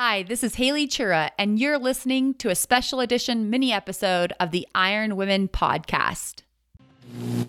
Hi, this is Haley Chura, and you're listening to a special edition mini episode of the Iron Women podcast.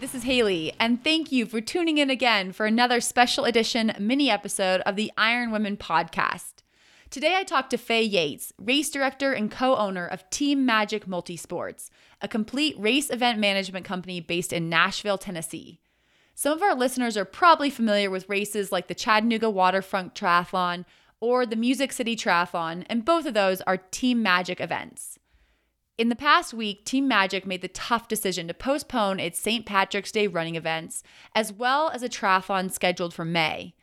This is Haley, and thank you for tuning in again for another special edition mini episode of the Iron Women podcast. Today I talked to Faye Yates, race director and co owner of Team Magic Multisports, a complete race event management company based in Nashville, Tennessee. Some of our listeners are probably familiar with races like the Chattanooga Waterfront Triathlon or the Music City Triathlon, and both of those are Team Magic events. In the past week, Team Magic made the tough decision to postpone its St. Patrick's Day running events, as well as a triathlon scheduled for May.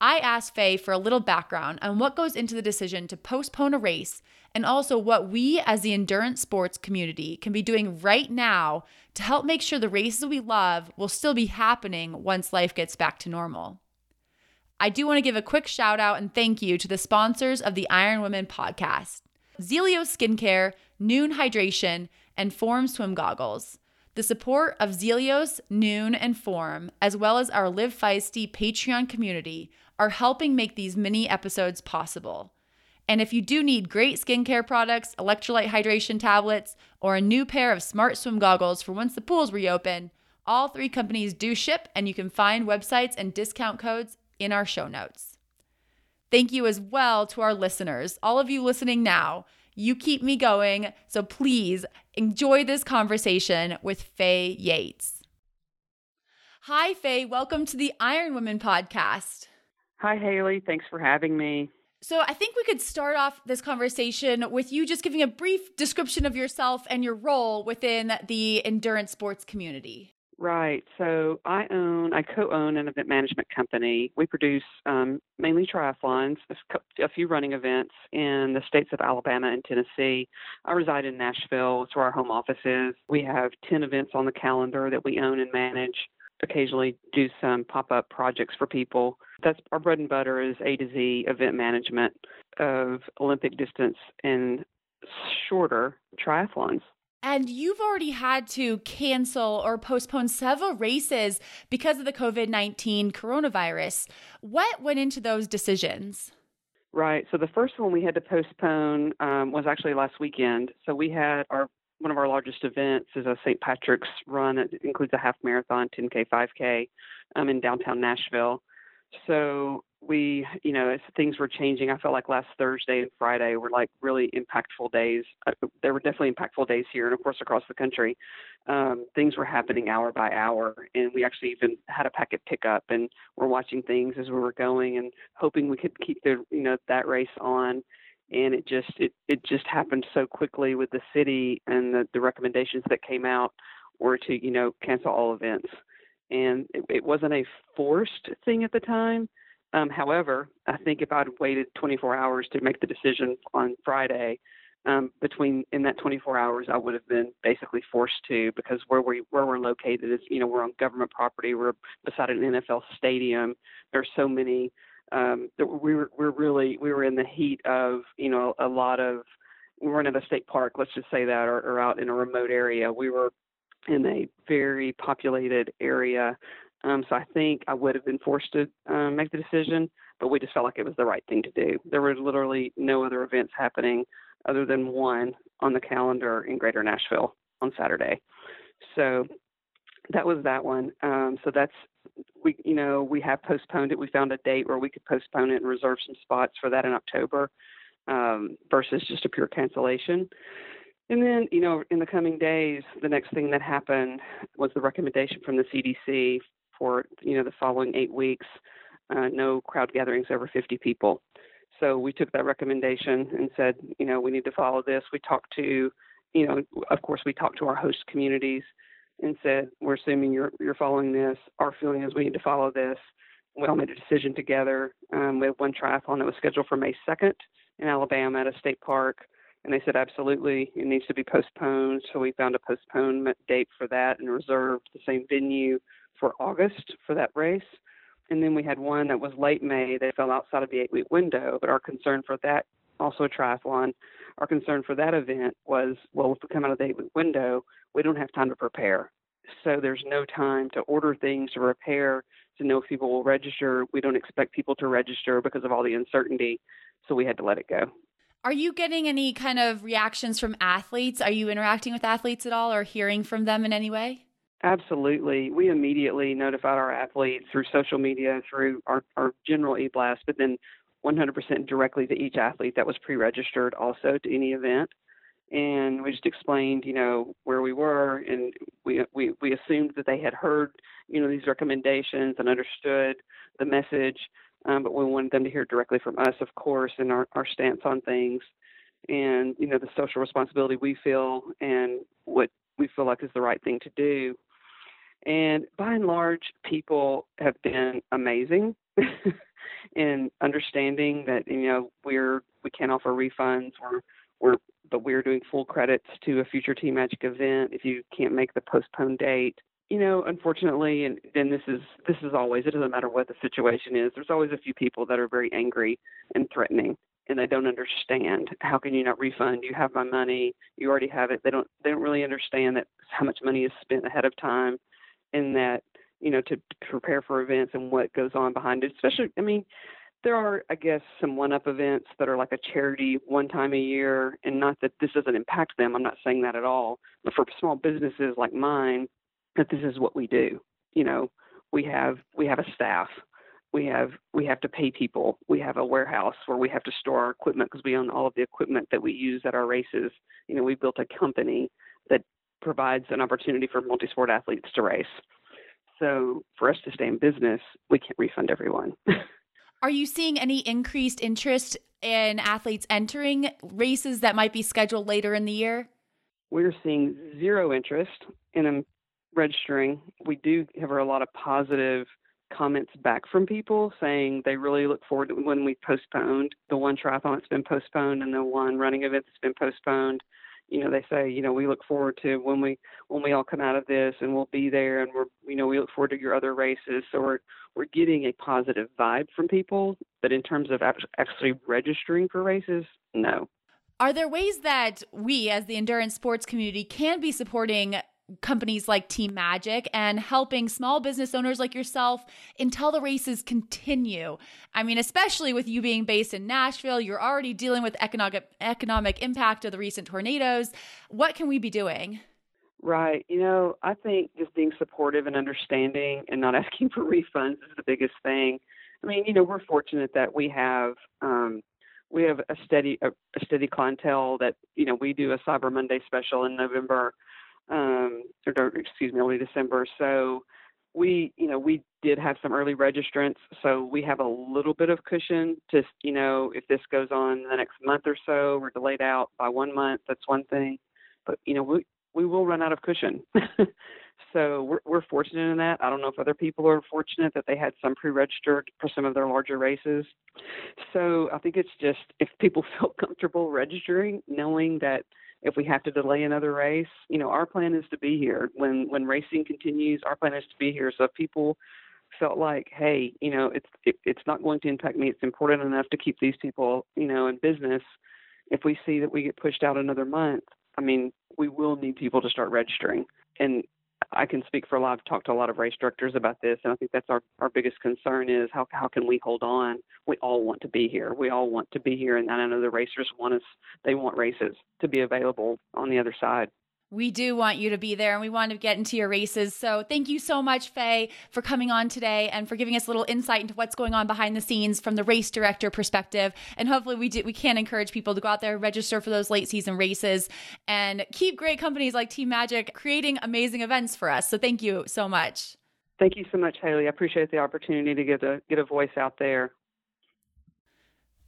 I asked Faye for a little background on what goes into the decision to postpone a race and also what we as the endurance sports community can be doing right now to help make sure the races we love will still be happening once life gets back to normal. I do want to give a quick shout out and thank you to the sponsors of the Iron Women podcast. Zealios Skincare, Nuun Hydration, and Form Swim Goggles. The support of Zealios, Nuun, and Form, as well as our Live Feisty Patreon community, are helping make these mini episodes possible. And if you do need great skincare products, electrolyte hydration tablets, or a new pair of smart swim goggles for once the pools reopen, all three companies do ship, and you can find websites and discount codes in our show notes. Thank you as well to our listeners, all of you listening now. You keep me going, so please enjoy this conversation with Faye Yates. Hi, Faye. Welcome to the Iron Women podcast. Hi, Haley. Thanks for having me. So, I think we could start off this conversation with you just giving a brief description of yourself and your role within the endurance sports community. Right. So I own, I co-own an event management company. We produce um, mainly triathlons, a few running events in the states of Alabama and Tennessee. I reside in Nashville. It's where our home office is. We have 10 events on the calendar that we own and manage. Occasionally do some pop-up projects for people. That's our bread and butter is A to Z event management of Olympic distance and shorter triathlons. And you've already had to cancel or postpone several races because of the COVID 19 coronavirus. What went into those decisions? Right. So the first one we had to postpone um, was actually last weekend. So we had our one of our largest events is a St. Patrick's run. It includes a half marathon, 10K, 5K um, in downtown Nashville. So we, you know, as things were changing, I felt like last Thursday and Friday were like really impactful days. Uh, there were definitely impactful days here and, of course, across the country. Um, things were happening hour by hour, and we actually even had a packet pickup, and we're watching things as we were going and hoping we could keep the, you know, that race on. And it just, it, it just happened so quickly with the city and the, the recommendations that came out were to, you know, cancel all events. And it, it wasn't a forced thing at the time um, however, I think if I'd waited 24 hours to make the decision on Friday, um, between in that 24 hours, I would have been basically forced to because where we where we're located is you know we're on government property. We're beside an NFL stadium. There's so many um, we were we're really we were in the heat of you know a lot of we weren't at a state park, let's just say that, or, or out in a remote area. We were in a very populated area. Um, so I think I would have been forced to um, make the decision, but we just felt like it was the right thing to do. There were literally no other events happening other than one on the calendar in Greater Nashville on Saturday. So that was that one. Um, so that's we, you know, we have postponed it. We found a date where we could postpone it and reserve some spots for that in October um, versus just a pure cancellation. And then, you know, in the coming days, the next thing that happened was the recommendation from the CDC for, you know, the following eight weeks, uh, no crowd gatherings over 50 people. So we took that recommendation and said, you know, we need to follow this. We talked to, you know, of course, we talked to our host communities and said, we're assuming you're you're following this. Our feeling is we need to follow this. We all made a decision together. Um, we have one triathlon that was scheduled for May 2nd in Alabama at a state park and they said absolutely it needs to be postponed. So we found a postponement date for that and reserved the same venue for August for that race. And then we had one that was late May that fell outside of the eight week window. But our concern for that, also a triathlon, our concern for that event was well, if we come out of the eight week window, we don't have time to prepare. So there's no time to order things, to repair, to know if people will register. We don't expect people to register because of all the uncertainty. So we had to let it go. Are you getting any kind of reactions from athletes? Are you interacting with athletes at all or hearing from them in any way? Absolutely. We immediately notified our athletes through social media, through our, our general e blast, but then 100% directly to each athlete that was pre registered also to any event. And we just explained, you know, where we were, and we, we, we assumed that they had heard, you know, these recommendations and understood the message um, but we wanted them to hear directly from us, of course, and our, our stance on things, and you know the social responsibility we feel and what we feel like is the right thing to do. And by and large, people have been amazing in understanding that you know we're we can't offer refunds. We're we're but we're doing full credits to a future Team Magic event if you can't make the postponed date you know, unfortunately, and then this is this is always it doesn't matter what the situation is. There's always a few people that are very angry and threatening, and they don't understand. How can you not refund? You have my money. You already have it. They don't they don't really understand that how much money is spent ahead of time, and that you know to prepare for events and what goes on behind it. Especially, I mean, there are, I guess, some one-up events that are like a charity one time a year, and not that this doesn't impact them. I'm not saying that at all. But for small businesses like mine that this is what we do. You know, we have we have a staff. We have we have to pay people. We have a warehouse where we have to store our equipment because we own all of the equipment that we use at our races. You know, we built a company that provides an opportunity for multi-sport athletes to race. So for us to stay in business, we can't refund everyone. Are you seeing any increased interest in athletes entering races that might be scheduled later in the year? We're seeing zero interest in registering, we do have a lot of positive comments back from people saying they really look forward to when we postponed the one triathlon that's been postponed and the one running event that's been postponed. You know, they say, you know, we look forward to when we when we all come out of this and we'll be there and we're you know, we look forward to your other races. So we're we're getting a positive vibe from people, but in terms of actually registering for races, no. Are there ways that we as the endurance sports community can be supporting companies like Team Magic and helping small business owners like yourself until the races continue. I mean, especially with you being based in Nashville, you're already dealing with economic economic impact of the recent tornadoes. What can we be doing? Right. You know, I think just being supportive and understanding and not asking for refunds is the biggest thing. I mean, you know, we're fortunate that we have um we have a steady a, a steady clientele that, you know, we do a Cyber Monday special in November um, or excuse me, early December. So we, you know, we did have some early registrants, so we have a little bit of cushion to, you know, if this goes on the next month or so, we're delayed out by one month. That's one thing, but you know, we we will run out of cushion. so we're we're fortunate in that. I don't know if other people are fortunate that they had some pre-registered for some of their larger races. So I think it's just if people feel comfortable registering, knowing that if we have to delay another race, you know, our plan is to be here when when racing continues. Our plan is to be here. So if people felt like, hey, you know, it's it, it's not going to impact me. It's important enough to keep these people, you know, in business. If we see that we get pushed out another month, I mean, we will need people to start registering. And I can speak for a lot. I've talked to a lot of race directors about this, and I think that's our, our biggest concern is how how can we hold on? We all want to be here. We all want to be here, and I know the racers want us. They want races to be available on the other side. We do want you to be there and we want to get into your races. So thank you so much, Faye, for coming on today and for giving us a little insight into what's going on behind the scenes from the race director perspective. And hopefully we do, we can encourage people to go out there, register for those late season races and keep great companies like Team Magic creating amazing events for us. So thank you so much. Thank you so much, Haley. I appreciate the opportunity to get a get a voice out there.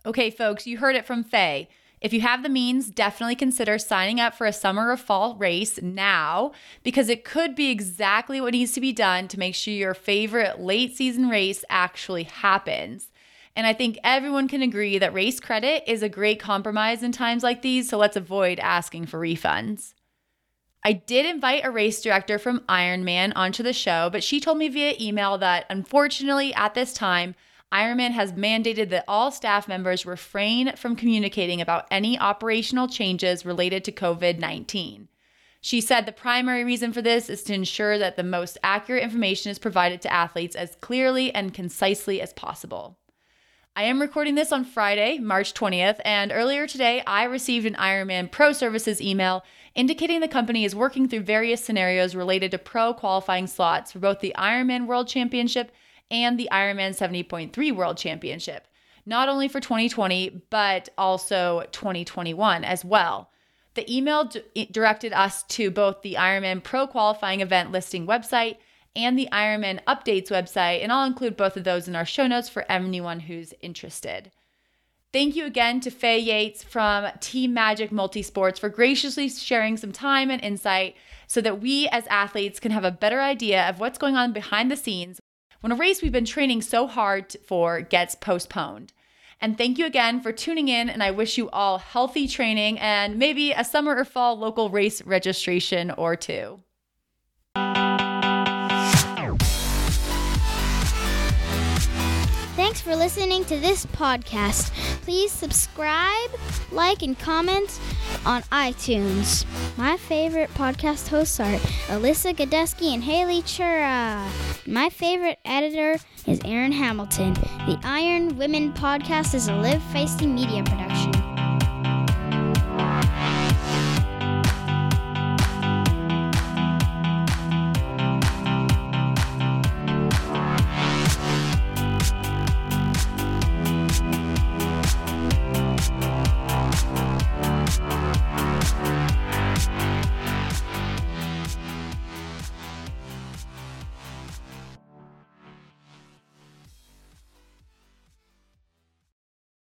Okay, folks, you heard it from Faye. If you have the means, definitely consider signing up for a summer or fall race now because it could be exactly what needs to be done to make sure your favorite late season race actually happens. And I think everyone can agree that race credit is a great compromise in times like these, so let's avoid asking for refunds. I did invite a race director from Ironman onto the show, but she told me via email that unfortunately at this time, Ironman has mandated that all staff members refrain from communicating about any operational changes related to COVID 19. She said the primary reason for this is to ensure that the most accurate information is provided to athletes as clearly and concisely as possible. I am recording this on Friday, March 20th, and earlier today I received an Ironman Pro Services email indicating the company is working through various scenarios related to pro qualifying slots for both the Ironman World Championship and the Ironman 70.3 World Championship, not only for 2020, but also 2021 as well. The email d- directed us to both the Ironman Pro Qualifying Event listing website and the Ironman Updates website, and I'll include both of those in our show notes for anyone who's interested. Thank you again to Faye Yates from Team Magic Multisports for graciously sharing some time and insight so that we as athletes can have a better idea of what's going on behind the scenes when a race we've been training so hard for gets postponed. And thank you again for tuning in, and I wish you all healthy training and maybe a summer or fall local race registration or two. Thanks for listening to this podcast. Please subscribe, like, and comment on iTunes. My favorite podcast hosts are Alyssa Godesky and Haley Chura. My favorite editor is Aaron Hamilton. The Iron Women podcast is a live feisty media production.